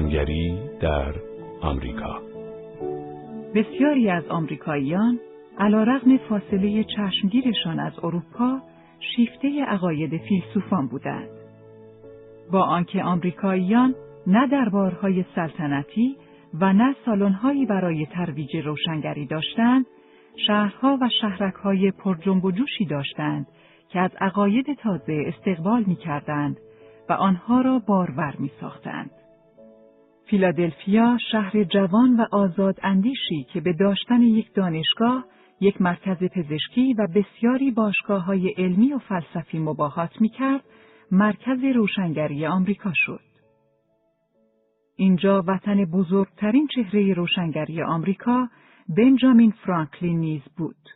روشنگری در آمریکا بسیاری از آمریکاییان علیرغم فاصله چشمگیرشان از اروپا شیفته عقاید فیلسوفان بودند. با آنکه آمریکاییان نه دربارهای سلطنتی و نه سالن‌هایی برای ترویج روشنگری داشتند، شهرها و شهرکهای پر جنب و جوشی داشتند که از عقاید تازه استقبال می کردند و آنها را بارور می ساختند. فیلادلفیا شهر جوان و آزاد اندیشی که به داشتن یک دانشگاه، یک مرکز پزشکی و بسیاری باشگاه های علمی و فلسفی مباهات می کرد، مرکز روشنگری آمریکا شد. اینجا وطن بزرگترین چهره روشنگری آمریکا بنجامین فرانکلین نیز بود.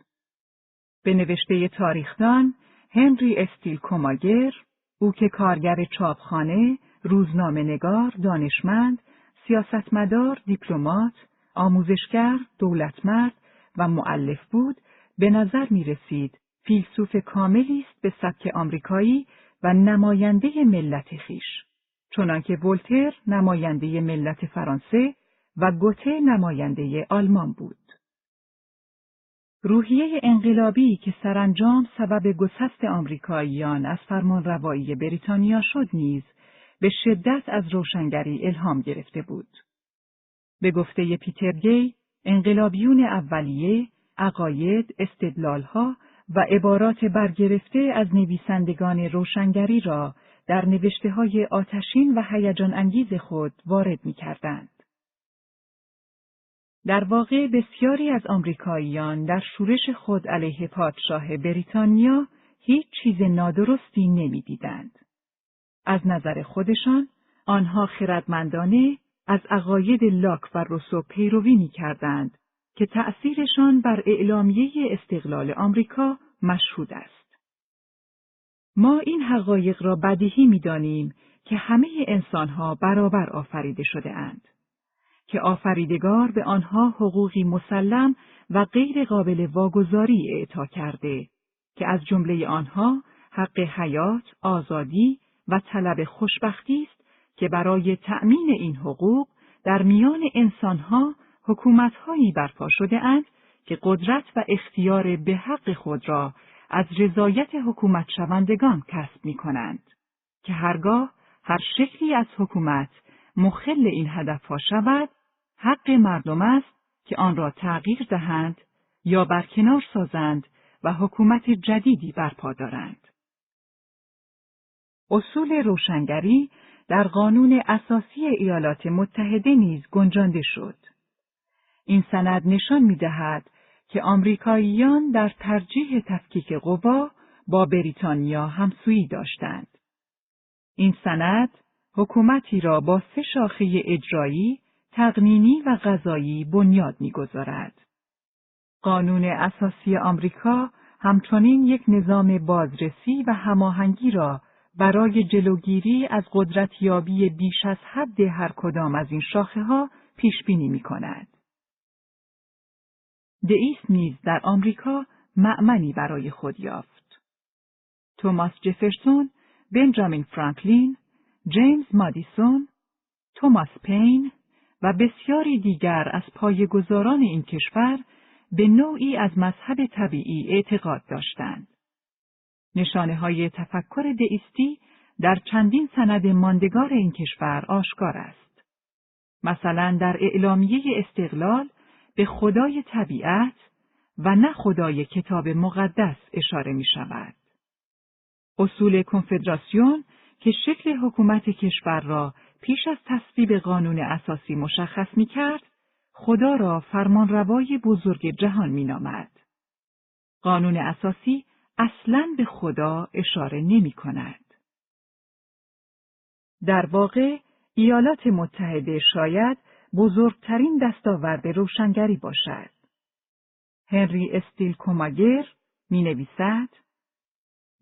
به نوشته تاریخدان هنری استیل کوماگر، او که کارگر چاپخانه، روزنامه نگار، دانشمند، سیاستمدار، دیپلمات، آموزشگر، دولتمرد و معلف بود، به نظر می رسید فیلسوف کاملی است به سبک آمریکایی و نماینده ملت خیش. چنانکه ولتر نماینده ملت فرانسه و گوته نماینده آلمان بود. روحیه انقلابی که سرانجام سبب گسست آمریکاییان از فرمان روایی بریتانیا شد نیز به شدت از روشنگری الهام گرفته بود. به گفته پیتر گی، انقلابیون اولیه، عقاید، استدلالها و عبارات برگرفته از نویسندگان روشنگری را در نوشته های آتشین و هیجان انگیز خود وارد می کردند. در واقع بسیاری از آمریکاییان در شورش خود علیه پادشاه بریتانیا هیچ چیز نادرستی نمی‌دیدند. از نظر خودشان آنها خردمندانه از عقاید لاک و روسو پیروی می کردند که تأثیرشان بر اعلامیه استقلال آمریکا مشهود است. ما این حقایق را بدیهی می دانیم که همه انسانها برابر آفریده شده اند. که آفریدگار به آنها حقوقی مسلم و غیر قابل واگذاری اعطا کرده که از جمله آنها حق حیات، آزادی و طلب خوشبختی است که برای تأمین این حقوق در میان انسانها حکومتهایی برپا شده اند که قدرت و اختیار به حق خود را از رضایت حکومت شوندگان کسب می کنند که هرگاه هر شکلی از حکومت مخل این هدفها شود حق مردم است که آن را تغییر دهند یا برکنار سازند و حکومت جدیدی برپا دارند. اصول روشنگری در قانون اساسی ایالات متحده نیز گنجانده شد. این سند نشان می دهد که آمریکاییان در ترجیح تفکیک قوا با بریتانیا همسویی داشتند. این سند حکومتی را با سه شاخه اجرایی، تقنینی و غذایی بنیاد می‌گذارد. قانون اساسی آمریکا همچنین یک نظام بازرسی و هماهنگی را برای جلوگیری از قدرتیابی بیش از حد هر کدام از این شاخه ها پیش بینی می کند. دئیس نیز در آمریکا معمنی برای خود یافت. توماس جفرسون، بنجامین فرانکلین، جیمز مادیسون، توماس پین و بسیاری دیگر از پایگزاران این کشور به نوعی از مذهب طبیعی اعتقاد داشتند. نشانه های تفکر دئیستی در چندین سند ماندگار این کشور آشکار است. مثلا در اعلامیه استقلال به خدای طبیعت و نه خدای کتاب مقدس اشاره می شود. اصول کنفدراسیون که شکل حکومت کشور را پیش از تصویب قانون اساسی مشخص می کرد، خدا را فرمانروای بزرگ جهان می نامد. قانون اساسی اصلا به خدا اشاره نمی کند. در واقع ایالات متحده شاید بزرگترین دستاورد روشنگری باشد. هنری استیل کوماگر می نویسد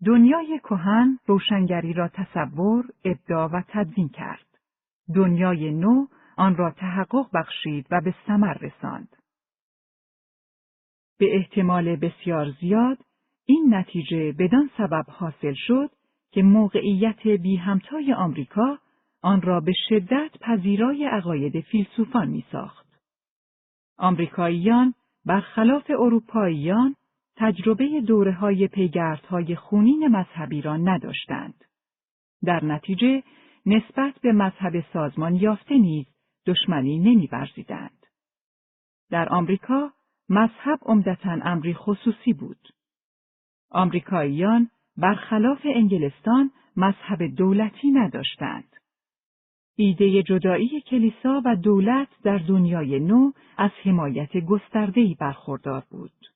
دنیای کهن روشنگری را تصور، ابداع و تدوین کرد. دنیای نو آن را تحقق بخشید و به ثمر رساند. به احتمال بسیار زیاد این نتیجه بدان سبب حاصل شد که موقعیت بی همتای آمریکا آن را به شدت پذیرای عقاید فیلسوفان می ساخت. آمریکاییان برخلاف اروپاییان تجربه دوره های پیگردهای خونین مذهبی را نداشتند. در نتیجه نسبت به مذهب سازمان یافته نیز دشمنی نمیورزیدند. در آمریکا مذهب عمدتا امری خصوصی بود. آمریکاییان برخلاف انگلستان مذهب دولتی نداشتند. ایده جدایی کلیسا و دولت در دنیای نو از حمایت گسترده‌ای برخوردار بود.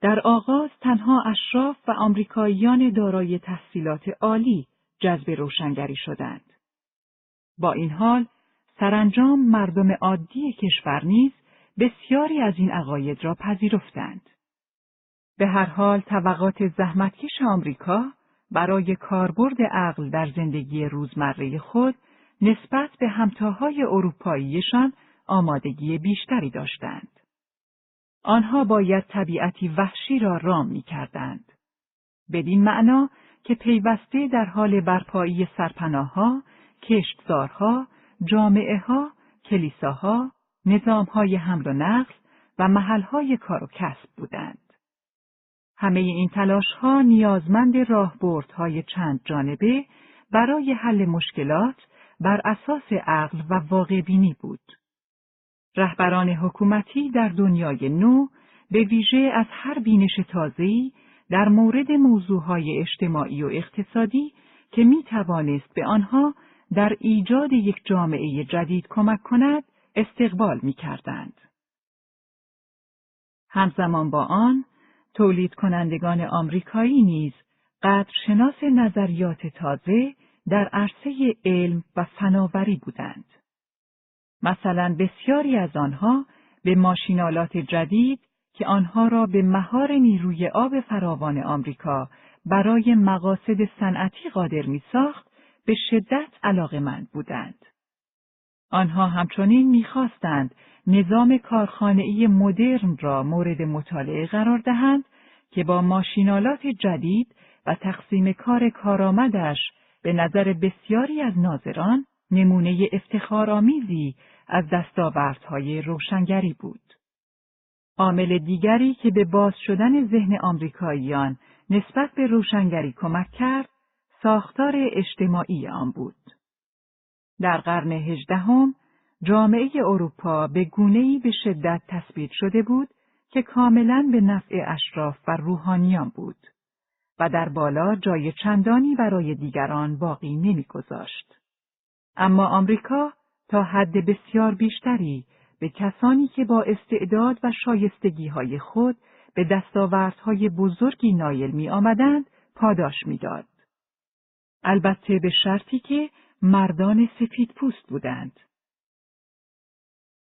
در آغاز تنها اشراف و آمریکاییان دارای تحصیلات عالی جذب روشنگری شدند. با این حال سرانجام مردم عادی کشور نیز بسیاری از این عقاید را پذیرفتند. به هر حال طبقات زحمتکش آمریکا برای کاربرد عقل در زندگی روزمره خود نسبت به همتاهای اروپاییشان آمادگی بیشتری داشتند. آنها باید طبیعتی وحشی را رام می کردند. بدین معنا که پیوسته در حال برپایی سرپناهها، کشتزارها، جامعه ها، کلیساها، نظامهای حمل و نقل و محلهای کار و کسب بودند. همه این تلاش ها نیازمند راهبردهای چند جانبه برای حل مشکلات بر اساس عقل و واقع بینی بود. رهبران حکومتی در دنیای نو به ویژه از هر بینش تازه‌ای در مورد موضوعهای اجتماعی و اقتصادی که می توانست به آنها در ایجاد یک جامعه جدید کمک کند استقبال می کردند. همزمان با آن تولید کنندگان آمریکایی نیز قدرشناس نظریات تازه در عرصه علم و فناوری بودند. مثلا بسیاری از آنها به ماشینالات جدید که آنها را به مهار نیروی آب فراوان آمریکا برای مقاصد صنعتی قادر می ساخت به شدت علاقمند بودند. آنها همچنین می‌خواستند نظام کارخانه‌ای مدرن را مورد مطالعه قرار دهند که با ماشینالات جدید و تقسیم کار کارآمدش به نظر بسیاری از ناظران نمونه افتخارآمیزی از دستاوردهای روشنگری بود. عامل دیگری که به باز شدن ذهن آمریکاییان نسبت به روشنگری کمک کرد، ساختار اجتماعی آن بود. در قرن هجدهم جامعه اروپا به گونه‌ای به شدت تثبیت شده بود که کاملا به نفع اشراف و روحانیان بود و در بالا جای چندانی برای دیگران باقی نمیگذاشت. اما آمریکا تا حد بسیار بیشتری به کسانی که با استعداد و شایستگی های خود به دستاوردهای بزرگی نایل می آمدند پاداش می‌داد. البته به شرطی که مردان سفید پوست بودند.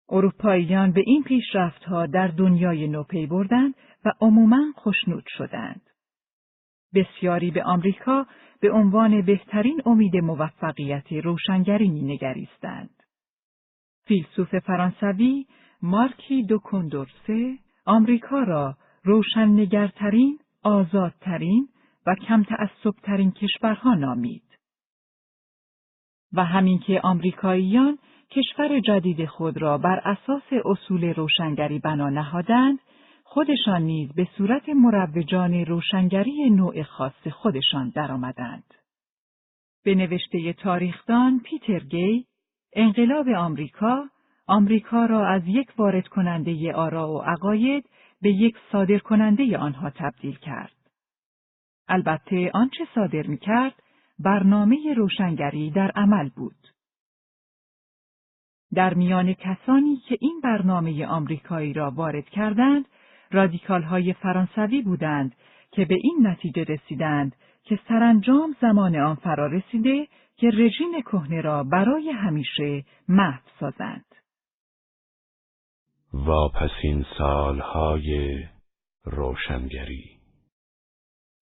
اروپاییان به این پیشرفتها در دنیای نو پی بردند و عموماً خشنود شدند. بسیاری به آمریکا به عنوان بهترین امید موفقیت روشنگری نگریستند. فیلسوف فرانسوی مارکی دو کندورسه آمریکا را روشننگرترین، آزادترین و کم تعصبترین کشورها نامید. و همین که آمریکاییان کشور جدید خود را بر اساس اصول روشنگری بنا نهادند، خودشان نیز به صورت مروجان روشنگری نوع خاص خودشان درآمدند. به نوشته تاریخدان پیتر گی، انقلاب آمریکا، آمریکا را از یک وارد کننده آرا و عقاید به یک صادر کننده آنها تبدیل کرد. البته آنچه صادر می کرد، برنامه روشنگری در عمل بود. در میان کسانی که این برنامه آمریکایی را وارد کردند، رادیکال های فرانسوی بودند که به این نتیجه رسیدند که سرانجام زمان آن فرا رسیده که رژیم کهنه را برای همیشه محو سازند. واپسین سالهای روشنگری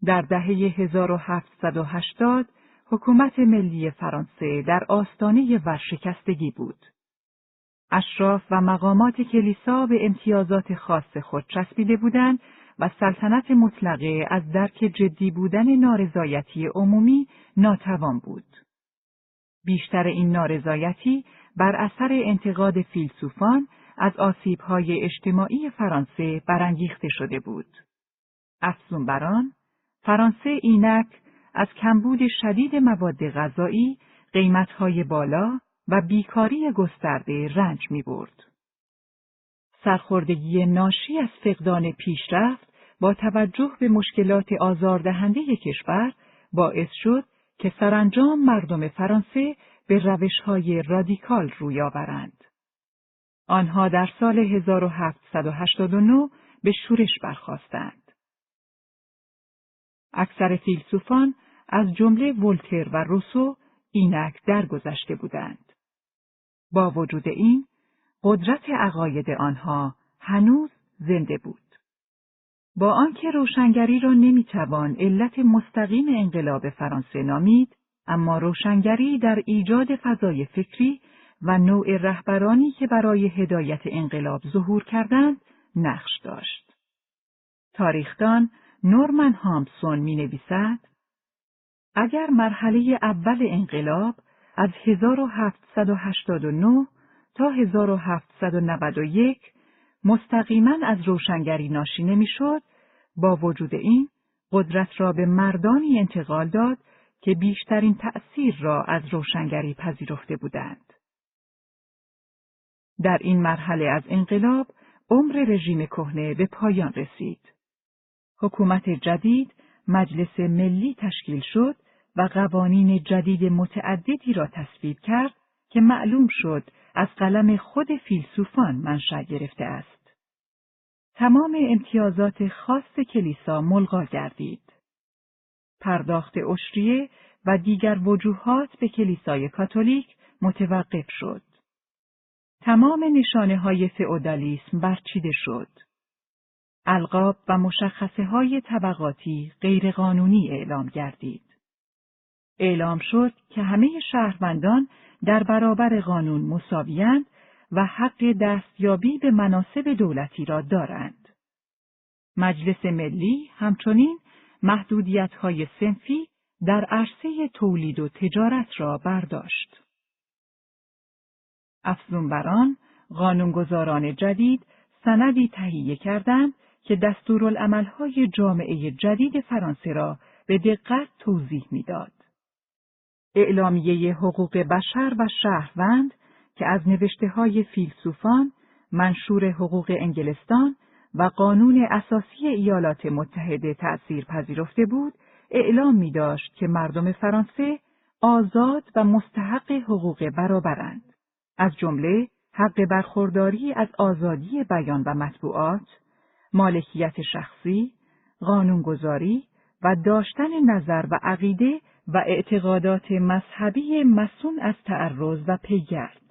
در دهه 1780 حکومت ملی فرانسه در آستانه ورشکستگی بود. اشراف و مقامات کلیسا به امتیازات خاص خود چسبیده بودند و سلطنت مطلقه از درک جدی بودن نارضایتی عمومی ناتوان بود. بیشتر این نارضایتی بر اثر انتقاد فیلسوفان از آسیبهای اجتماعی فرانسه برانگیخته شده بود. افزون بران، فرانسه اینک از کمبود شدید مواد غذایی، قیمتهای بالا و بیکاری گسترده رنج می برد. سرخوردگی ناشی از فقدان پیشرفت با توجه به مشکلات آزاردهنده کشور باعث شد که سرانجام مردم فرانسه به روشهای رادیکال روی آورند. آنها در سال 1789 به شورش برخواستند. اکثر فیلسوفان از جمله ولتر و روسو اینک درگذشته بودند. با وجود این، قدرت عقاید آنها هنوز زنده بود. با آنکه روشنگری را نمی‌توان علت مستقیم انقلاب فرانسه نامید، اما روشنگری در ایجاد فضای فکری و نوع رهبرانی که برای هدایت انقلاب ظهور کردند نقش داشت. تاریخدان نورمن هامسون می نویسد اگر مرحله اول انقلاب از 1789 تا 1791 مستقیما از روشنگری ناشی نمی‌شد، با وجود این قدرت را به مردانی انتقال داد که بیشترین تأثیر را از روشنگری پذیرفته بودند. در این مرحله از انقلاب عمر رژیم کهنه به پایان رسید. حکومت جدید مجلس ملی تشکیل شد و قوانین جدید متعددی را تصویب کرد که معلوم شد از قلم خود فیلسوفان منشأ گرفته است. تمام امتیازات خاص کلیسا ملغا گردید. پرداخت اشریه و دیگر وجوهات به کلیسای کاتولیک متوقف شد. تمام نشانه های فئودالیسم برچیده شد. القاب و مشخصه های طبقاتی غیرقانونی اعلام گردید. اعلام شد که همه شهروندان در برابر قانون مساویند و حق دستیابی به مناسب دولتی را دارند. مجلس ملی همچنین محدودیت های سنفی در عرصه تولید و تجارت را برداشت. افزون بران قانونگذاران جدید سندی تهیه کردند که دستورالعملهای جامعه جدید فرانسه را به دقت توضیح می‌داد. اعلامیه حقوق بشر و شهروند که از نوشته های فیلسوفان، منشور حقوق انگلستان و قانون اساسی ایالات متحده تأثیر پذیرفته بود، اعلام می داشت که مردم فرانسه آزاد و مستحق حقوق برابرند. از جمله حق برخورداری از آزادی بیان و مطبوعات، مالکیت شخصی، قانونگذاری و داشتن نظر و عقیده و اعتقادات مذهبی مسون از تعرض و پیگرد.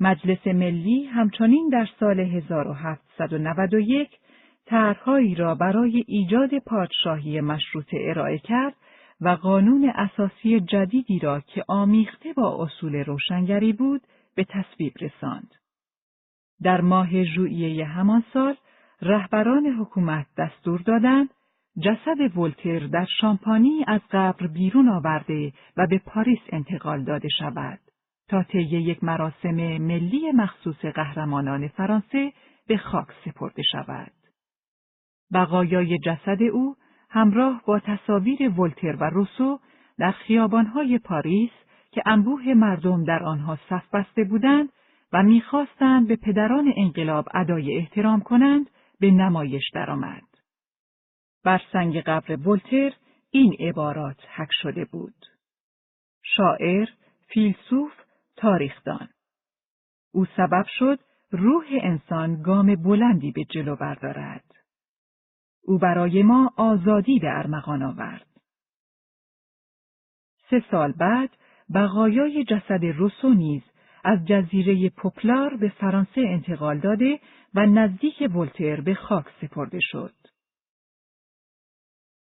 مجلس ملی همچنین در سال 1791 طرحهایی را برای ایجاد پادشاهی مشروطه ارائه کرد و قانون اساسی جدیدی را که آمیخته با اصول روشنگری بود به تصویب رساند. در ماه ژوئیه همان سال رهبران حکومت دستور دادند جسد ولتر در شامپانی از قبر بیرون آورده و به پاریس انتقال داده شود تا طی یک مراسم ملی مخصوص قهرمانان فرانسه به خاک سپرده شود. بقایای جسد او همراه با تصاویر ولتر و روسو در خیابانهای پاریس که انبوه مردم در آنها صف بسته بودند و می‌خواستند به پدران انقلاب ادای احترام کنند به نمایش درآمد. بر سنگ قبر ولتر این عبارات حک شده بود. شاعر، فیلسوف، تاریخدان. او سبب شد روح انسان گام بلندی به جلو بردارد. او برای ما آزادی به ارمغان آورد. سه سال بعد بقایای جسد روسو نیز از جزیره پوپلار به فرانسه انتقال داده و نزدیک ولتر به خاک سپرده شد.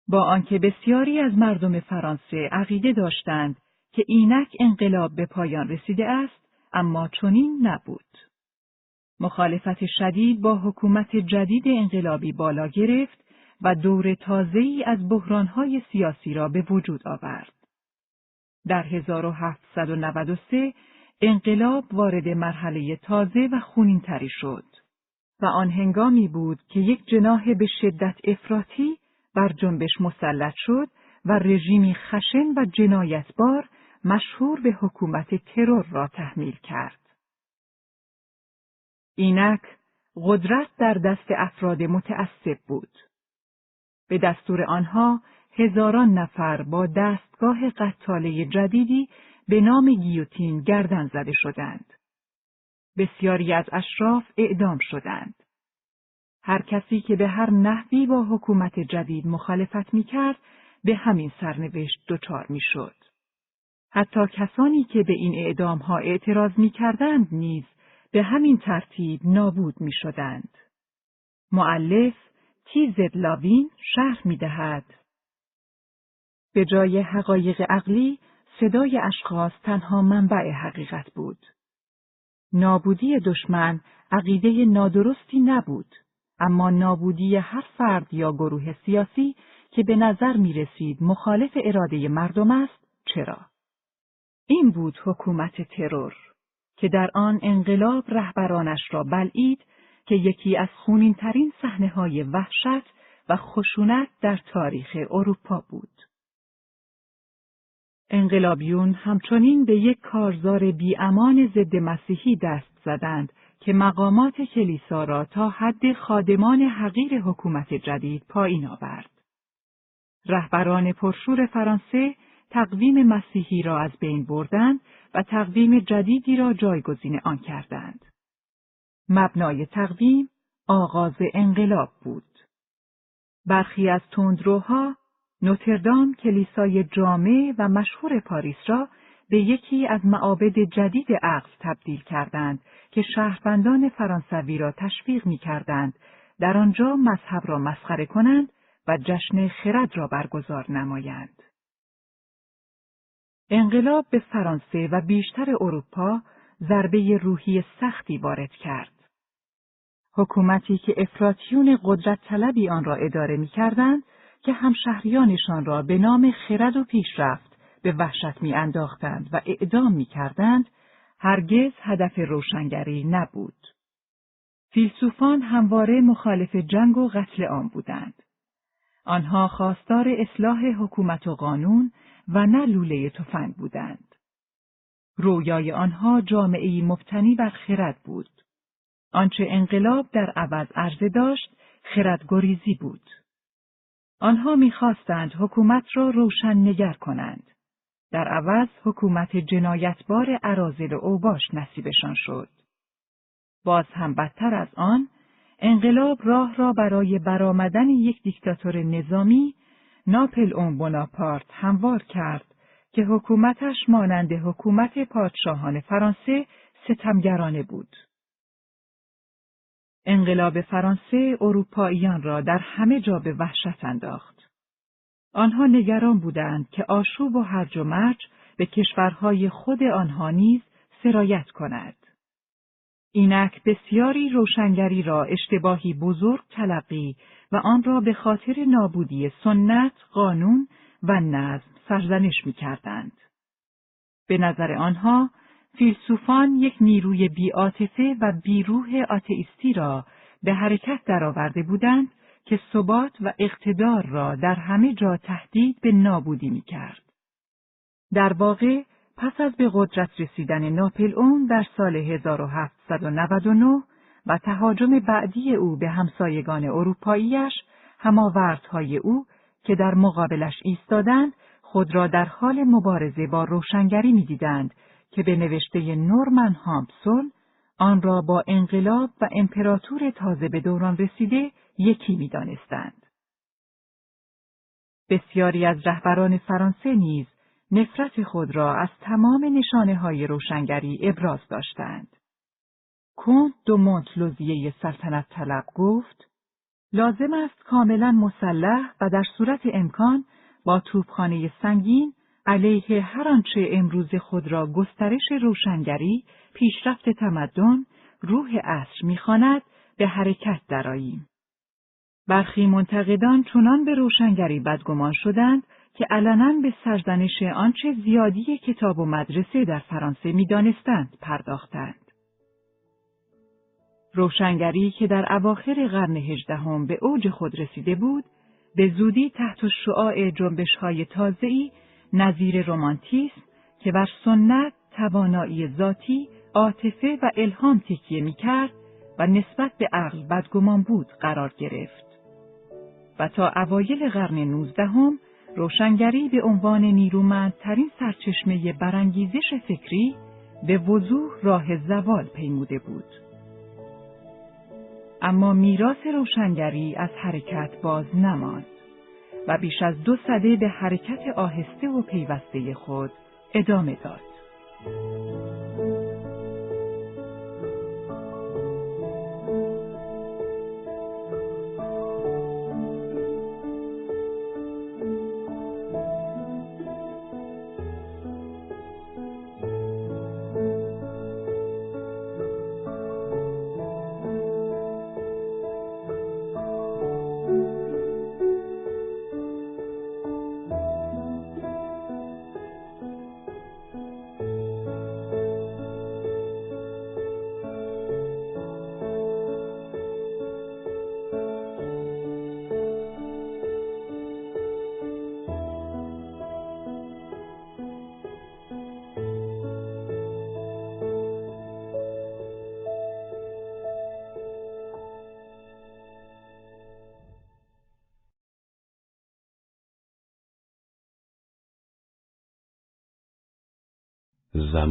با آنکه بسیاری از مردم فرانسه عقیده داشتند که اینک انقلاب به پایان رسیده است، اما چنین نبود. مخالفت شدید با حکومت جدید انقلابی بالا گرفت و دور تازه‌ای از بحرانهای سیاسی را به وجود آورد. در 1793 انقلاب وارد مرحله تازه و خونینتری شد و آن هنگامی بود که یک جناح به شدت افراطی بر جنبش مسلط شد و رژیمی خشن و جنایتبار مشهور به حکومت ترور را تحمیل کرد. اینک قدرت در دست افراد متعصب بود. به دستور آنها هزاران نفر با دستگاه قتاله جدیدی به نام گیوتین گردن زده شدند. بسیاری از اشراف اعدام شدند. هر کسی که به هر نحوی با حکومت جدید مخالفت می کرد به همین سرنوشت دچار می شد. حتی کسانی که به این اعدام ها اعتراض می کردند نیز به همین ترتیب نابود می شدند. معلف تیزد لاوین شرح می دهد. به جای حقایق عقلی صدای اشخاص تنها منبع حقیقت بود. نابودی دشمن عقیده نادرستی نبود، اما نابودی هر فرد یا گروه سیاسی که به نظر می رسید مخالف اراده مردم است، چرا؟ این بود حکومت ترور که در آن انقلاب رهبرانش را بلعید که یکی از خونینترین صحنه های وحشت و خشونت در تاریخ اروپا بود. انقلابیون همچنین به یک کارزار بیامان ضد مسیحی دست زدند که مقامات کلیسا را تا حد خادمان حقیر حکومت جدید پایین آورد. رهبران پرشور فرانسه تقویم مسیحی را از بین بردند و تقویم جدیدی را جایگزین آن کردند. مبنای تقویم آغاز انقلاب بود. برخی از تندروها نوتردام کلیسای جامع و مشهور پاریس را به یکی از معابد جدید عقل تبدیل کردند که شهروندان فرانسوی را تشویق می کردند در آنجا مذهب را مسخره کنند و جشن خرد را برگزار نمایند. انقلاب به فرانسه و بیشتر اروپا ضربه روحی سختی وارد کرد. حکومتی که افراتیون قدرت طلبی آن را اداره می کردند که همشهریانشان را به نام خرد و پیشرفت به وحشت می انداختند و اعدام می کردند، هرگز هدف روشنگری نبود. فیلسوفان همواره مخالف جنگ و قتل آن بودند. آنها خواستار اصلاح حکومت و قانون و نه لوله تفنگ بودند. رویای آنها جامعی مبتنی بر خرد بود. آنچه انقلاب در عوض عرضه داشت، خردگریزی بود. آنها می‌خواستند حکومت را روشن نگر کنند. در عوض حکومت جنایتبار عرازل و اوباش نصیبشان شد. باز هم بدتر از آن، انقلاب راه را برای برآمدن یک دیکتاتور نظامی ناپل اون بناپارت هموار کرد که حکومتش مانند حکومت پادشاهان فرانسه ستمگرانه بود. انقلاب فرانسه اروپاییان را در همه جا به وحشت انداخت. آنها نگران بودند که آشوب و هرج و مرج به کشورهای خود آنها نیز سرایت کند. اینک بسیاری روشنگری را اشتباهی بزرگ تلقی و آن را به خاطر نابودی سنت، قانون و نظم سرزنش می کردند. به نظر آنها فیلسوفان یک نیروی بیاتفه و بیروح آتئیستی را به حرکت درآورده بودند که ثبات و اقتدار را در همه جا تهدید به نابودی می کرد. در واقع پس از به قدرت رسیدن ناپل اون در سال 1799 و تهاجم بعدی او به همسایگان اروپاییش هماوردهای او که در مقابلش ایستادند خود را در حال مبارزه با روشنگری می‌دیدند که به نوشته نورمن هامپسون آن را با انقلاب و امپراتور تازه به دوران رسیده یکی می‌دانستند. بسیاری از رهبران فرانسه نیز نفرت خود را از تمام نشانه های روشنگری ابراز داشتند. کنت دو مونتلوزیه سلطنت طلب گفت لازم است کاملا مسلح و در صورت امکان با توپخانه سنگین علیه هر آنچه امروز خود را گسترش روشنگری، پیشرفت تمدن، روح عصر می‌خواند به حرکت دراییم. برخی منتقدان چنان به روشنگری بدگمان شدند که علنا به سرزنش آنچه زیادی کتاب و مدرسه در فرانسه می‌دانستند پرداختند. روشنگری که در اواخر قرن هجدهم به اوج خود رسیده بود، به زودی تحت شعاع جنبش های تازه‌ای نظیر رومانتیسم که بر سنت، توانایی ذاتی، عاطفه و الهام تکیه می‌کرد و نسبت به عقل بدگمان بود قرار گرفت. و تا اوایل قرن نوزدهم روشنگری به عنوان نیرومندترین سرچشمه برانگیزش فکری به وضوح راه زوال پیموده بود. اما میراث روشنگری از حرکت باز نماند و بیش از دو سده به حرکت آهسته و پیوسته خود ادامه داد.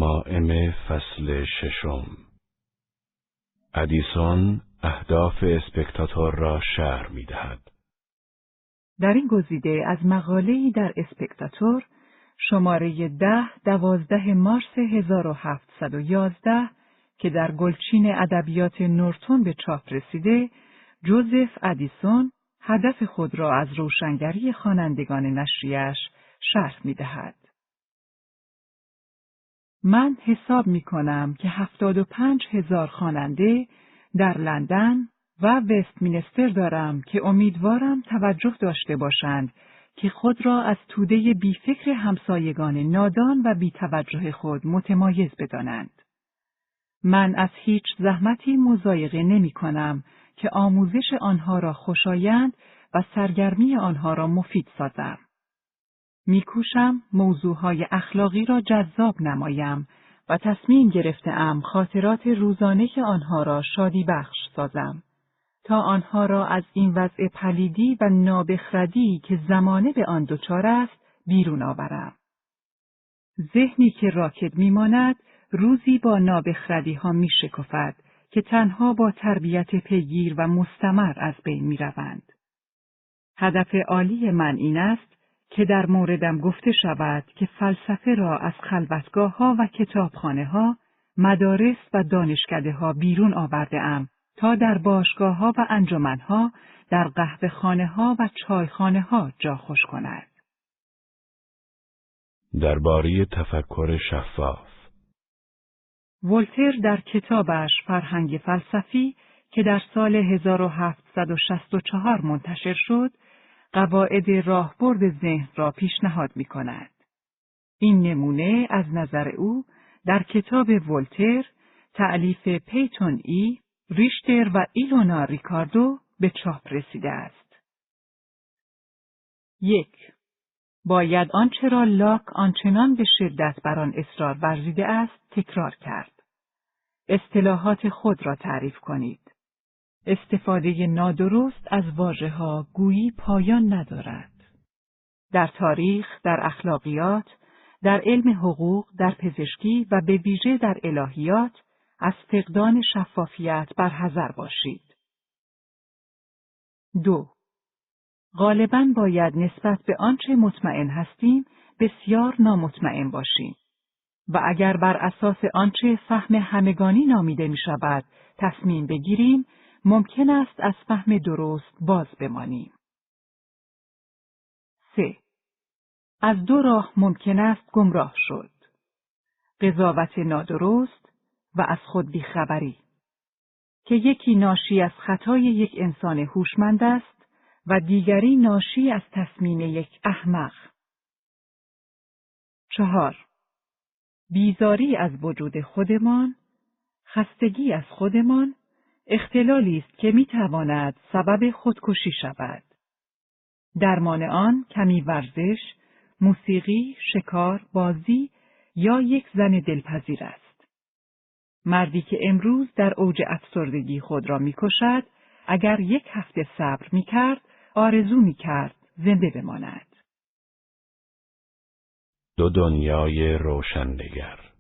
زمائم فصل ششم ادیسون اهداف اسپکتاتور را شهر می دهد. در این گزیده از مقاله‌ای در اسپکتاتور شماره ده دوازده مارس 1711 که در گلچین ادبیات نورتون به چاپ رسیده جوزف ادیسون هدف خود را از روشنگری خوانندگان نشریش شرح می دهد. من حساب می کنم که هفتاد و پنج هزار خواننده در لندن و وستمینستر دارم که امیدوارم توجه داشته باشند که خود را از توده بیفکر همسایگان نادان و بیتوجه خود متمایز بدانند. من از هیچ زحمتی مزایقه نمی کنم که آموزش آنها را خوشایند و سرگرمی آنها را مفید سازم. میکوشم موضوعهای اخلاقی را جذاب نمایم و تصمیم گرفتم خاطرات روزانه آنها را شادی بخش سازم تا آنها را از این وضع پلیدی و نابخردی که زمانه به آن دچار است بیرون آورم. ذهنی که راکد میماند روزی با نابخردی ها می شکفد که تنها با تربیت پیگیر و مستمر از بین می روند. هدف عالی من این است که در موردم گفته شود که فلسفه را از خلوتگاه ها و کتابخانه ها، مدارس و دانشکده ها بیرون آورده ام تا در باشگاه ها و انجمن ها، در قهوه خانه ها و چایخانه ها جا خوش کند. درباره تفکر شفاف ولتر در کتابش فرهنگ فلسفی که در سال 1764 منتشر شد، قواعد راهبرد ذهن را پیشنهاد می کند. این نمونه از نظر او در کتاب ولتر تعلیف پیتون ای، ریشتر و ایلونا ریکاردو به چاپ رسیده است. یک باید آنچه را لاک آنچنان به شدت بر آن اصرار ورزیده است تکرار کرد. اصطلاحات خود را تعریف کنید. استفاده نادرست از واجه ها گویی پایان ندارد. در تاریخ، در اخلاقیات، در علم حقوق، در پزشکی و به ویژه در الهیات از فقدان شفافیت برحذر باشید. دو غالبا باید نسبت به آنچه مطمئن هستیم بسیار نامطمئن باشیم و اگر بر اساس آنچه فهم همگانی نامیده می شود تصمیم بگیریم ممکن است از فهم درست باز بمانیم. 3. از دو راه ممکن است گمراه شد. قضاوت نادرست و از خود بیخبری که یکی ناشی از خطای یک انسان هوشمند است و دیگری ناشی از تصمیم یک احمق چهار بیزاری از وجود خودمان، خستگی از خودمان، اختلالی است که می‌تواند سبب خودکشی شود. درمان آن کمی ورزش، موسیقی، شکار، بازی یا یک زن دلپذیر است. مردی که امروز در اوج افسردگی خود را می‌کشد، اگر یک هفته صبر می‌کرد، آرزو می‌کرد زنده بماند. دو دنیای روشنگر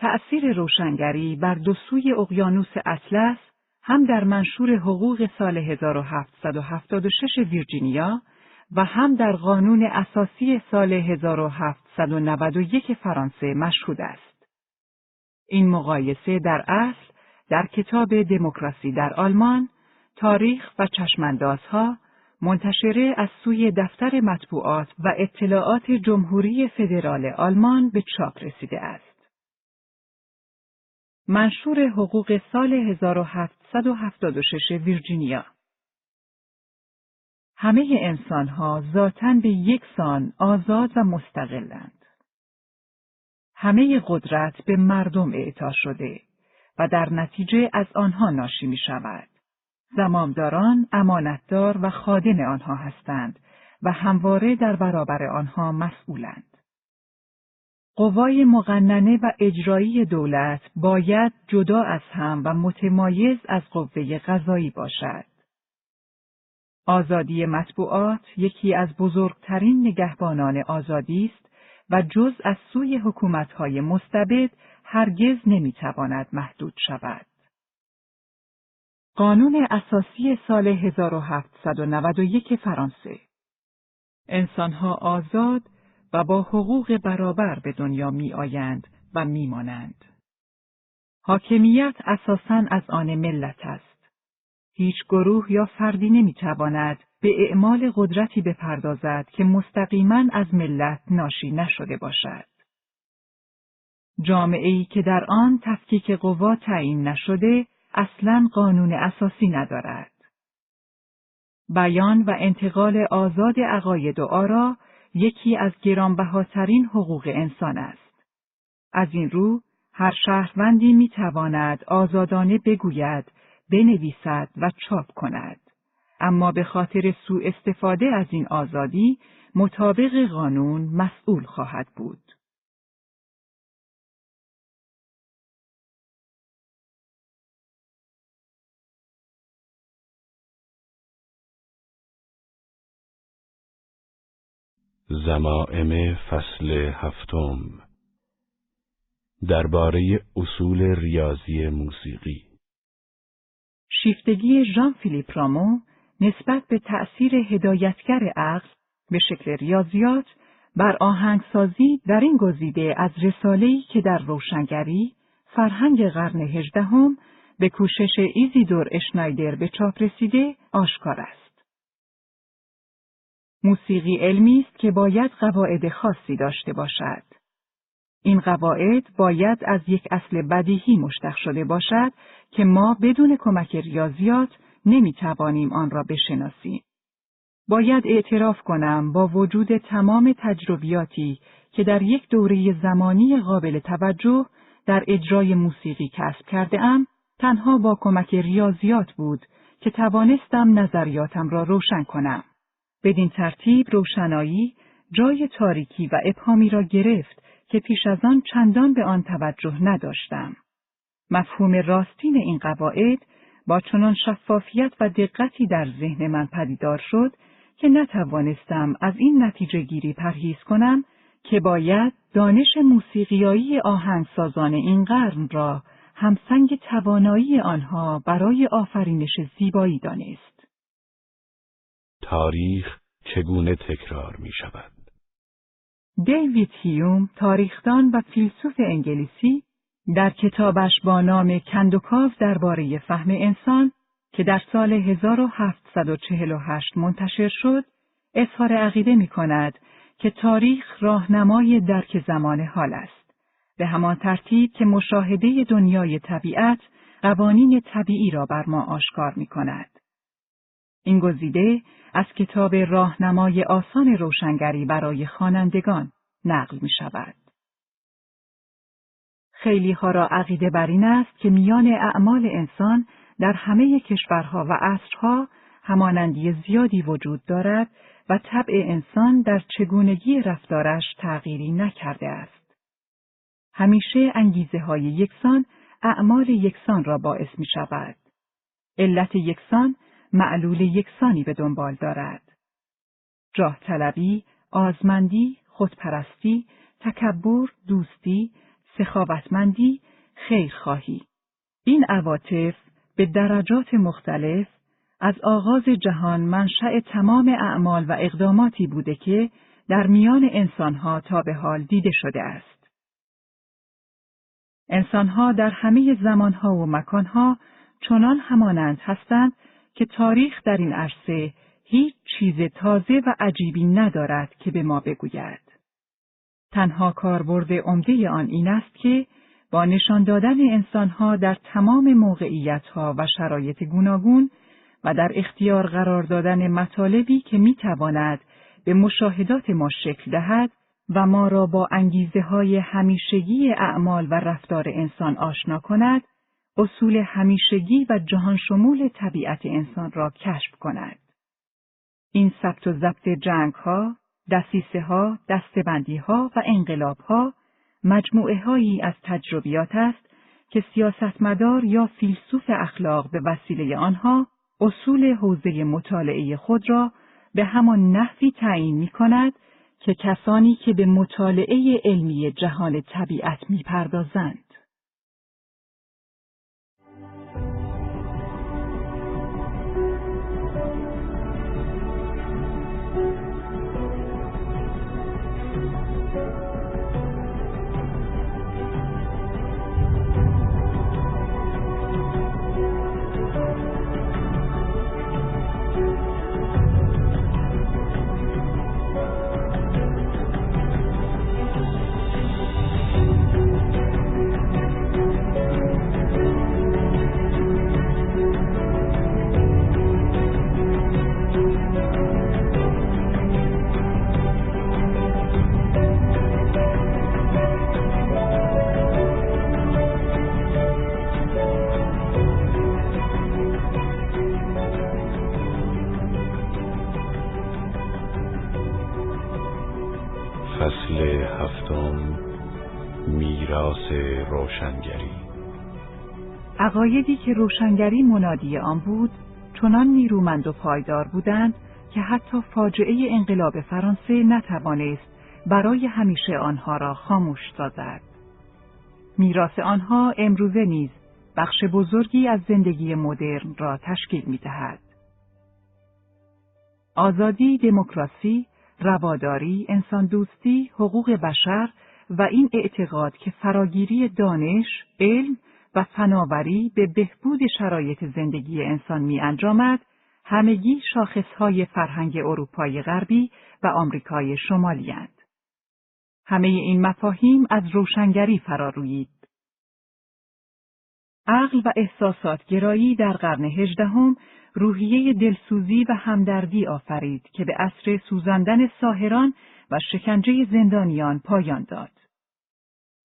تأثیر روشنگری بر دو سوی اقیانوس اطلس هم در منشور حقوق سال 1776 ویرجینیا و هم در قانون اساسی سال 1791 فرانسه مشهود است. این مقایسه در اصل در کتاب دموکراسی در آلمان، تاریخ و چشماندازها منتشره از سوی دفتر مطبوعات و اطلاعات جمهوری فدرال آلمان به چاپ رسیده است. منشور حقوق سال 1776 ویرجینیا همه انسانها ذاتاً به یک سان آزاد و مستقلند. همه قدرت به مردم اعطا شده و در نتیجه از آنها ناشی می شود. زمامداران امانتدار و خادم آنها هستند و همواره در برابر آنها مسئولند. قوای مقننه و اجرایی دولت باید جدا از هم و متمایز از قوه قضایی باشد. آزادی مطبوعات یکی از بزرگترین نگهبانان آزادی است و جز از سوی حکومتهای مستبد هرگز نمی‌تواند محدود شود. قانون اساسی سال 1791 فرانسه انسانها آزاد و با حقوق برابر به دنیا می آیند و می مانند. حاکمیت اساساً از آن ملت است. هیچ گروه یا فردی نمی تواند به اعمال قدرتی بپردازد که مستقیما از ملت ناشی نشده باشد. جامعه ای که در آن تفکیک قوا تعیین نشده اصلا قانون اساسی ندارد. بیان و انتقال آزاد عقاید و آرا یکی از گرانبهاترین حقوق انسان است. از این رو هر شهروندی می تواند آزادانه بگوید، بنویسد و چاپ کند. اما به خاطر سوء استفاده از این آزادی مطابق قانون مسئول خواهد بود. زمائم فصل هفتم درباره اصول ریاضی موسیقی شیفتگی ژان فیلیپ رامو نسبت به تأثیر هدایتگر عقل به شکل ریاضیات بر آهنگسازی در این گزیده از رساله‌ای که در روشنگری فرهنگ قرن هجدهم به کوشش ایزیدور اشنایدر به چاپ رسیده آشکار است. موسیقی علمی است که باید قواعد خاصی داشته باشد. این قواعد باید از یک اصل بدیهی مشتق شده باشد که ما بدون کمک ریاضیات نمی توانیم آن را بشناسیم. باید اعتراف کنم با وجود تمام تجربیاتی که در یک دوره زمانی قابل توجه در اجرای موسیقی کسب کرده ام، تنها با کمک ریاضیات بود که توانستم نظریاتم را روشن کنم. بدین ترتیب روشنایی جای تاریکی و ابهامی را گرفت که پیش از آن چندان به آن توجه نداشتم. مفهوم راستین این قواعد با چنان شفافیت و دقتی در ذهن من پدیدار شد که نتوانستم از این نتیجه گیری پرهیز کنم که باید دانش موسیقیایی آهنگسازان این قرن را همسنگ توانایی آنها برای آفرینش زیبایی دانست. تاریخ چگونه تکرار می شود؟ دیوید هیوم تاریخدان و فیلسوف انگلیسی در کتابش با نام کندوکاو درباره فهم انسان که در سال 1748 منتشر شد، اظهار عقیده می کند که تاریخ راهنمای درک زمان حال است. به همان ترتیب که مشاهده دنیای طبیعت قوانین طبیعی را بر ما آشکار می کند. این گزیده از کتاب راهنمای آسان روشنگری برای خوانندگان نقل می شود. خیلی ها را عقیده بر این است که میان اعمال انسان در همه کشورها و عصرها همانندی زیادی وجود دارد و طبع انسان در چگونگی رفتارش تغییری نکرده است. همیشه انگیزه های یکسان اعمال یکسان را باعث می شود. علت یکسان معلول یکسانی به دنبال دارد. جاه طلبی، آزمندی، خودپرستی، تکبر، دوستی، سخاوتمندی، خیرخواهی. این عواطف به درجات مختلف از آغاز جهان منشأ تمام اعمال و اقداماتی بوده که در میان انسانها تا به حال دیده شده است. انسانها در همه زمانها و مکانها چنان همانند هستند که تاریخ در این عرصه هیچ چیز تازه و عجیبی ندارد که به ما بگوید. تنها کاربرد عمده آن این است که با نشان دادن انسانها در تمام موقعیتها و شرایط گوناگون و در اختیار قرار دادن مطالبی که می تواند به مشاهدات ما شکل دهد و ما را با انگیزه های همیشگی اعمال و رفتار انسان آشنا کند، اصول همیشگی و جهان شمول طبیعت انسان را کشف کند. این ثبت و ضبط جنگ ها، دسیسه ها، ها و انقلاب ها مجموعه هایی از تجربیات است که سیاستمدار یا فیلسوف اخلاق به وسیله آنها اصول حوزه مطالعه خود را به همان نحوی تعیین می کند که کسانی که به مطالعه علمی جهان طبیعت می پردازند. روشنگری عقایدی که روشنگری منادی آن بود چنان نیرومند و پایدار بودند که حتی فاجعه انقلاب فرانسه نتوانست برای همیشه آنها را خاموش سازد. میراث آنها امروزه نیز بخش بزرگی از زندگی مدرن را تشکیل می دهد. آزادی، دموکراسی، رواداری، انسان دوستی، حقوق بشر و این اعتقاد که فراگیری دانش، علم و فناوری به بهبود شرایط زندگی انسان می انجامد، همگی شاخصهای فرهنگ اروپای غربی و آمریکای شمالی هند. همه این مفاهیم از روشنگری فرارویید. عقل و احساسات گرایی در قرن هجدهم روحیه دلسوزی و همدردی آفرید که به عصر سوزاندن ساهران و شکنجه زندانیان پایان داد.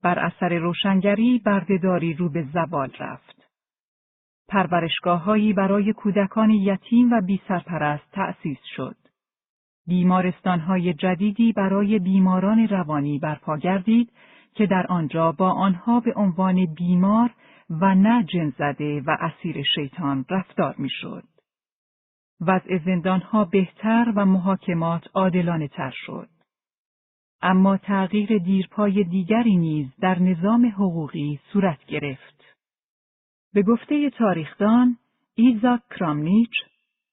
بر اثر روشنگری بردهداری رو به زوال رفت. پرورشگاههایی برای کودکان یتیم و بی سرپرست تأسیس شد. بیمارستانهای جدیدی برای بیماران روانی برپا گردید که در آنجا با آنها به عنوان بیمار و نه جنزده و اسیر شیطان رفتار می‌شد. وضع زندانها بهتر و محاکمات عادلانه تر شد. اما تغییر دیرپای دیگری نیز در نظام حقوقی صورت گرفت. به گفته تاریخدان ایزاک کرامنیچ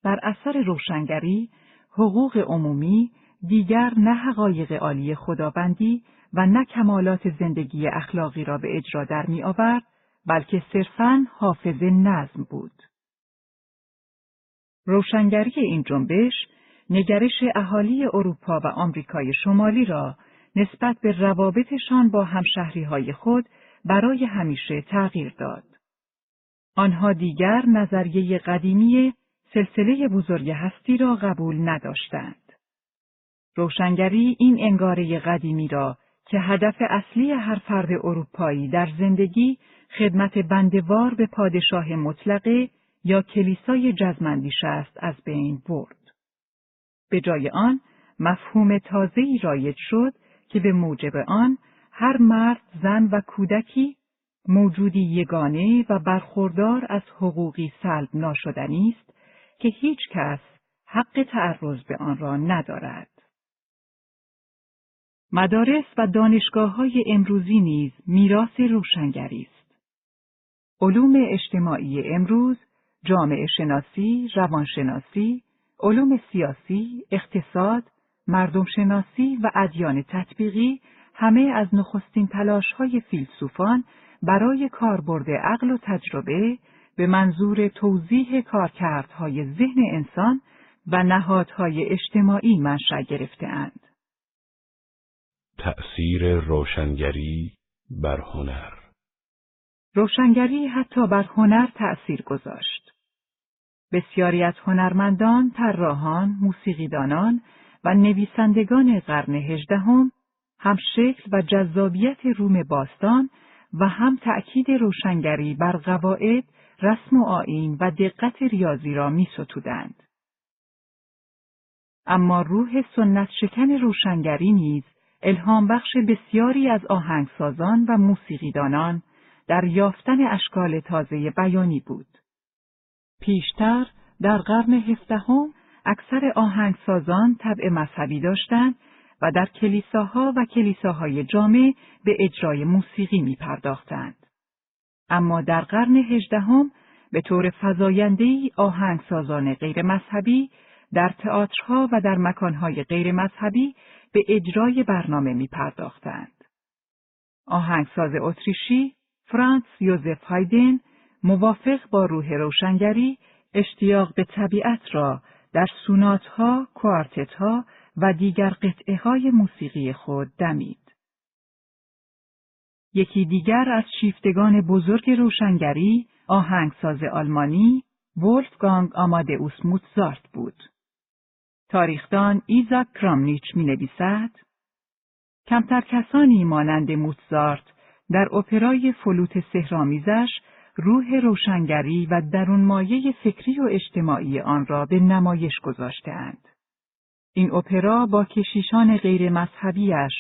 بر اثر روشنگری حقوق عمومی دیگر نه حقایق عالی خداوندی و نه کمالات زندگی اخلاقی را به اجرا در می آورد بلکه صرفاً حافظ نظم بود. روشنگری این جنبش نگرش اهالی اروپا و آمریکای شمالی را نسبت به روابطشان با همشهری های خود برای همیشه تغییر داد. آنها دیگر نظریه قدیمی سلسله بزرگ هستی را قبول نداشتند. روشنگری این انگاره قدیمی را که هدف اصلی هر فرد اروپایی در زندگی خدمت بندوار به پادشاه مطلقه یا کلیسای جزمندیش است از بین برد. به جای آن مفهوم تازه‌ای رایج شد که به موجب آن هر مرد، زن و کودکی موجودی یگانه و برخوردار از حقوقی سلب ناشدنی است که هیچ کس حق تعرض به آن را ندارد. مدارس و دانشگاه های امروزی نیز میراث روشنگری است. علوم اجتماعی امروز، جامعه شناسی، روانشناسی، علوم سیاسی، اقتصاد، مردم شناسی و ادیان تطبیقی همه از نخستین تلاش های فیلسوفان برای کاربرد عقل و تجربه به منظور توضیح کارکردهای ذهن انسان و نهادهای اجتماعی منشأ گرفتهاند. تأثیر روشنگری بر هنر روشنگری حتی بر هنر تأثیر گذاشت. بسیاری از هنرمندان، طراحان، موسیقیدانان و نویسندگان قرن هجدهم هم شکل و جذابیت روم باستان و هم تأکید روشنگری بر قواعد، رسم و آیین و دقت ریاضی را می ستودند. اما روح سنت شکن روشنگری نیز الهام بخش بسیاری از آهنگسازان و موسیقیدانان در یافتن اشکال تازه بیانی بود. پیشتر در قرن هفدهم اکثر آهنگسازان طبع مذهبی داشتند و در کلیساها و کلیساهای جامع به اجرای موسیقی می پرداختند. اما در قرن هجدهم به طور فضایندهی آهنگسازان غیر مذهبی در تئاترها و در مکانهای غیر مذهبی به اجرای برنامه می پرداختند. آهنگساز اتریشی فرانس یوزف هایدن موافق با روح روشنگری اشتیاق به طبیعت را در سوناتها، کوارتتها و دیگر قطعه های موسیقی خود دمید. یکی دیگر از شیفتگان بزرگ روشنگری آهنگساز آلمانی ولفگانگ آمادئوس موتزارت بود. تاریخدان ایزاک کرامنیچ می نویسد کمتر کسانی مانند موتزارت در اپرای فلوت سهرامیزش روح روشنگری و درون مایه فکری و اجتماعی آن را به نمایش گذاشتهاند. این اپرا با کشیشان غیر مذهبیش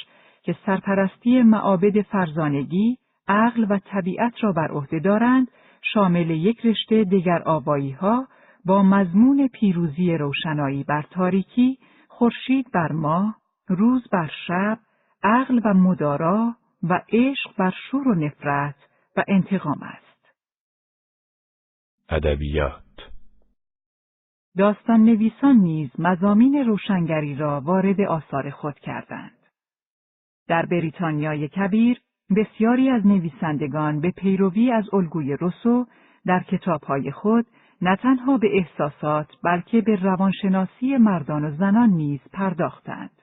که سرپرستی معابد فرزانگی، عقل و طبیعت را بر عهده دارند، شامل یک رشته دیگر آوایی ها با مضمون پیروزی روشنایی بر تاریکی، خورشید بر ماه، روز بر شب، عقل و مدارا و عشق بر شور و نفرت و انتقام است. ادبیات داستان نویسان نیز مزامین روشنگری را وارد آثار خود کردند. در بریتانیای کبیر بسیاری از نویسندگان به پیروی از الگوی روسو در کتابهای خود نه تنها به احساسات بلکه به روانشناسی مردان و زنان نیز پرداختند.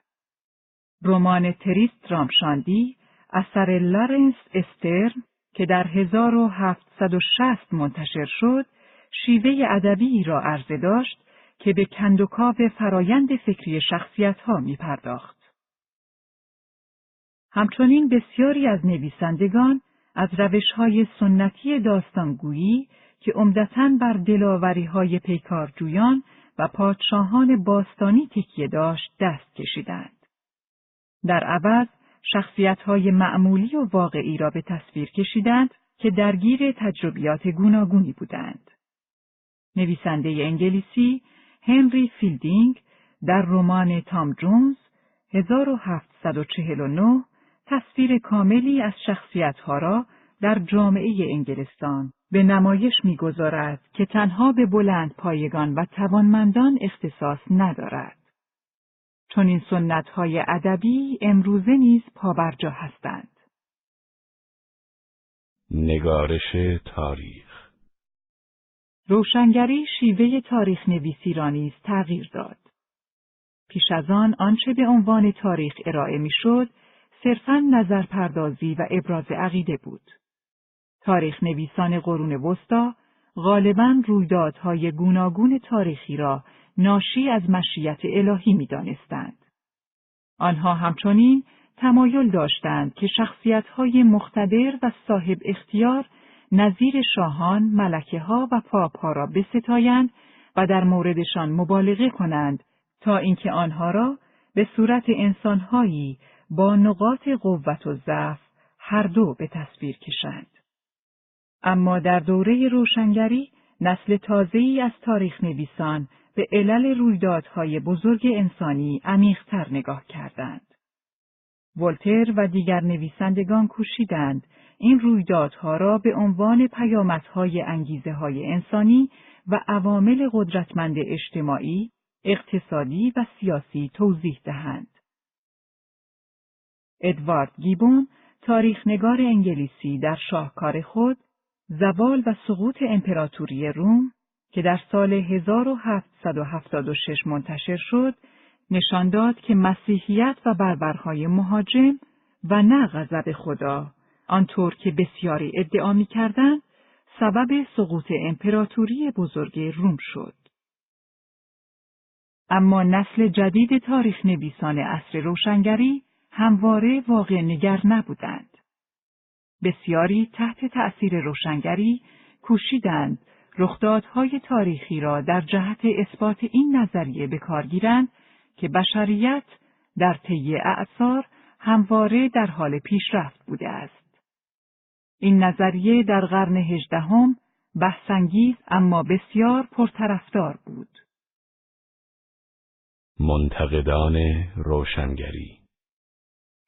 رمان تریست رامشاندی اثر لارنس استرن که در 1760 منتشر شد، شیوه ادبی را عرضه داشت که به کندوکاو فرایند فکری شخصیت ها می پرداخت. همچنین بسیاری از نویسندگان از روش های سنتی داستانگویی که عمدتا بر دلاوری های پیکارجویان و پادشاهان باستانی تکیه داشت دست کشیدند. در عوض شخصیت های معمولی و واقعی را به تصویر کشیدند که درگیر تجربیات گوناگونی بودند. نویسنده انگلیسی هنری فیلدینگ در رمان تام جونز 1749 تصویر کاملی از شخصیتها را در جامعه انگلستان به نمایش می‌گذارد که تنها به بلند پایگان و توانمندان اختصاص ندارد. چون این سنت های ادبی امروزه نیز پابرجا هستند. نگارش تاریخ روشنگری شیوه تاریخ نویسی را نیز تغییر داد. پیش از آن آنچه به عنوان تاریخ ارائه می‌شد صرفا نظر پردازی و ابراز عقیده بود. تاریخ نویسان قرون وسطا غالبا رویدادهای گوناگون تاریخی را ناشی از مشیت الهی می دانستند. آنها همچنین تمایل داشتند که شخصیتهای مختدر و صاحب اختیار نظیر شاهان، ملکه ها و پاپها را بستایند و در موردشان مبالغه کنند تا اینکه آنها را به صورت انسانهایی با نقاط قوت و ضعف هر دو به تصویر کشند. اما در دوره روشنگری نسل تازه‌ای از تاریخ نویسان به علل رویدادهای بزرگ انسانی عمیقتر نگاه کردند. ولتر و دیگر نویسندگان کوشیدند این رویدادها را به عنوان پیامدهای انگیزه های انسانی و عوامل قدرتمند اجتماعی، اقتصادی و سیاسی توضیح دهند. ادوارد گیبون، تاریخنگار انگلیسی در شاهکار خود، زوال و سقوط امپراتوری روم که در سال 1776 منتشر شد، نشان داد که مسیحیت و بربرهای مهاجم و نه غضب خدا آنطور که بسیاری ادعا می کردند سبب سقوط امپراتوری بزرگ روم شد. اما نسل جدید تاریخ نویسان عصر روشنگری همواره واقع نگر نبودند. بسیاری تحت تأثیر روشنگری کوشیدند رخدادهای تاریخی را در جهت اثبات این نظریه به کار گیرند که بشریت در طی اعثار همواره در حال پیشرفت بوده است. این نظریه در قرن هجدهم بحثانگیز اما بسیار پرطرفدار بود. منتقدان روشنگری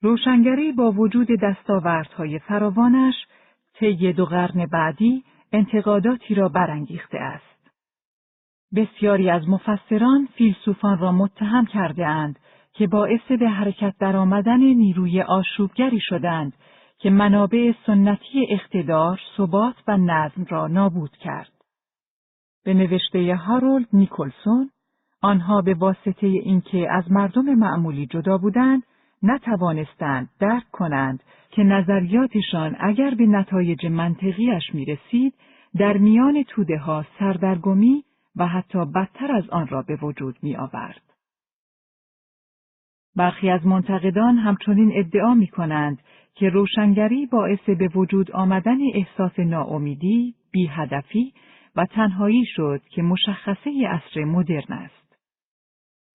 روشنگری با وجود دستاوردهای فراوانش طی دو قرن بعدی انتقاداتی را برانگیخته است. بسیاری از مفسران فیلسوفان را متهم کرده اند که باعث به حرکت درآمدن نیروی آشوبگری شدند که منابع سنتی اقتدار، ثبات و نظم را نابود کرد. به نوشته هارولد نیکلسون، آنها به واسطه اینکه از مردم معمولی جدا بودند، نتوانستند درک کنند که نظریاتشان اگر به نتایج منطقیش می رسید، در میان توده ها سردرگمی و حتی بدتر از آن را به وجود می آورد. برخی از منتقدان همچنین ادعا می کنند که روشنگری باعث به وجود آمدن احساس ناامیدی، بیهدفی و تنهایی شد که مشخصه عصر مدرن است.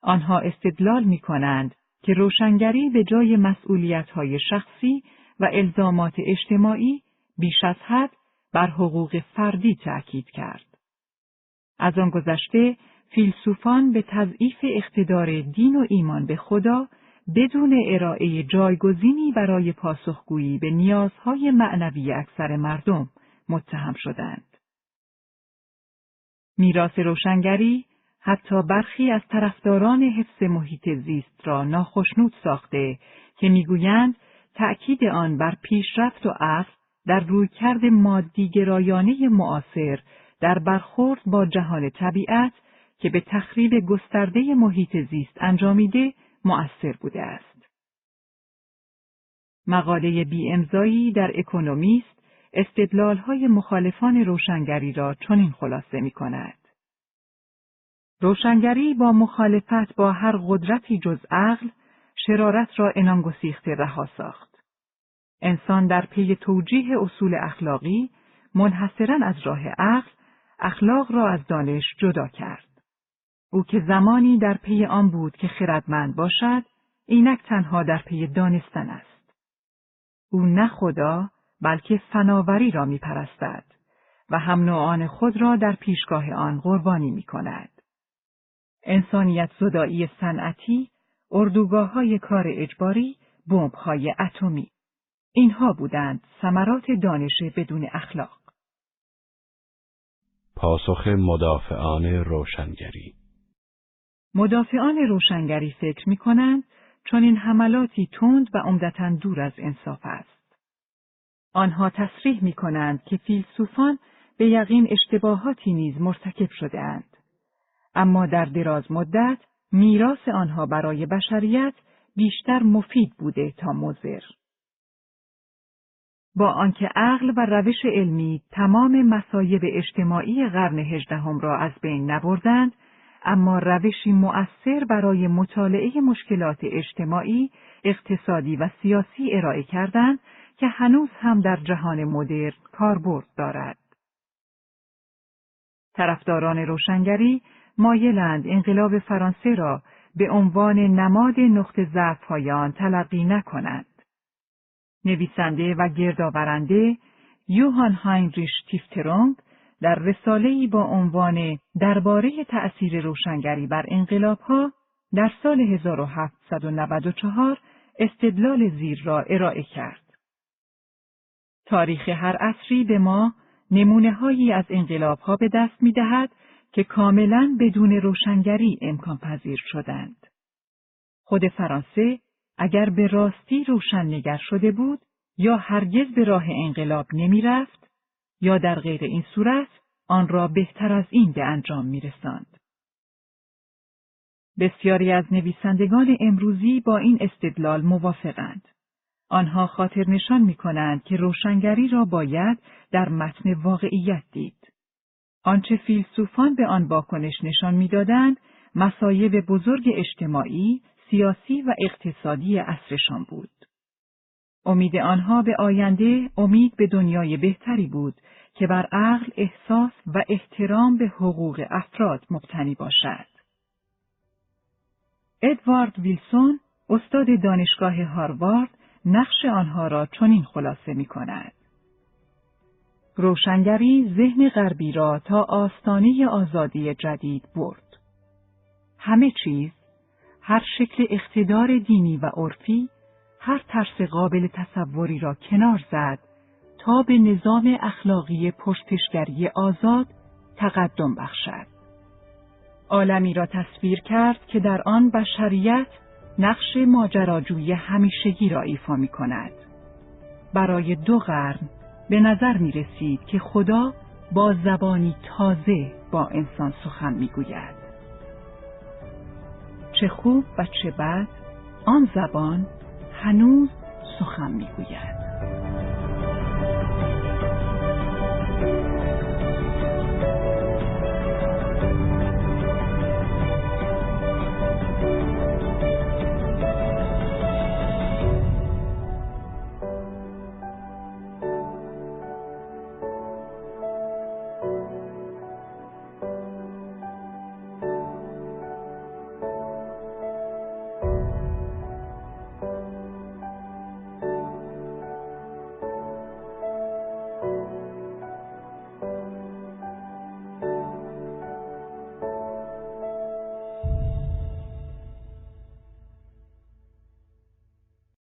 آنها استدلال می کنند که روشنگری به جای مسئولیت‌های شخصی و الزامات اجتماعی بیش از حد بر حقوق فردی تأکید کرد. از آن گذشته فیلسوفان به تضعیف اقتدار دین و ایمان به خدا بدون ارائه جایگزینی برای پاسخگویی به نیازهای معنوی اکثر مردم متهم شدند. میراث روشنگری حتی برخی از طرفداران حفظ محیط زیست را ناخشنود ساخته که می‌گویند تأکید آن بر پیشرفت و عصر در رویکرد مادیگرایانه معاصر در برخورد با جهان طبیعت که به تخریب گسترده محیط زیست انجامیده مؤثر بوده است. مقاله بی امضایی در اکونومیست استدلالهای مخالفان روشنگری را چنین خلاصه می کند. روشنگری با مخالفت با هر قدرتی جز عقل شرارت را عنان گسیخته رها ساخت. انسان در پی توجیه اصول اخلاقی منحصرا از راه عقل اخلاق را از دانش جدا کرد. او که زمانی در پی آن بود که خردمند باشد، اینک تنها در پی دانستن است. او نه خدا بلکه فناوری را می پرستد و هم نوعان خود را در پیشگاه آن قربانی می کند. انسانیت زدایی صنعتی، اردوگاه های کار اجباری، بمب های اتمی. اینها بودند ثمرات دانش بدون اخلاق. پاسخ مدافعان روشنگری مدافعان روشنگری فکر می کنند چون این حملاتی تند و عمدتا دور از انصاف است. آنها تصریح می کنند که فیلسوفان به یقین اشتباهاتی نیز مرتکب شده اند. اما در دراز مدت میراث آنها برای بشریت بیشتر مفید بوده تا مزر. با آنکه عقل و روش علمی تمام مسایب اجتماعی قرن هجدهم را از بین نبردند، اما روشی مؤثر برای مطالعه مشکلات اجتماعی، اقتصادی و سیاسی ارائه کردند که هنوز هم در جهان مدرن کاربرد دارد. طرفداران روشنگری مایلند انقلاب فرانسه را به عنوان نماد نقط ضعف‌های آن تلقی نکنند. نویسنده و گردآورنده یوهان هاینریش تیفترونگ در رساله‌ای با عنوان درباره تأثیر روشنگری بر انقلابها در سال 1794 استدلال زیر را ارائه کرد. تاریخ هر عصری به ما نمونه هایی از انقلابها به دست می دهد که کاملا بدون روشنگری امکان پذیر شدند. خود فرانسه اگر به راستی روشن نگر شده بود یا هرگز به راه انقلاب نمی رفت یا در غیر این صورت آن را بهتر از این به انجام می رسند. بسیاری از نویسندگان امروزی با این استدلال موافقند. آنها خاطر نشان می کنند که روشنگری را باید در متن واقعیت دید. آنچه فیلسوفان به آن واکنش نشان می‌دادند مسایب بزرگ اجتماعی، سیاسی و اقتصادی عصرشان بود. امید آنها به آینده امید به دنیای بهتری بود که بر عقل، احساس و احترام به حقوق افراد مبتنی باشد. ادوارد ویلسون، استاد دانشگاه هاروارد، نقش آنها را چنین خلاصه می کند. روشنگری ذهن غربی را تا آستانه آزادی جدید برد. همه چیز، هر شکل اقتدار دینی و عرفی، هر ترس قابل تصوری را کنار زد تا به نظام اخلاقی پرستشگری آزاد تقدم بخشد. عالمی را تصویر کرد که در آن بشریت نقش ماجراجوی همیشگی را ایفا می کند. برای دو قرن به نظر می رسید که خدا با زبانی تازه با انسان سخن می گوید. چه خوب و چه بد آن زبان هنوز سخن می گوید.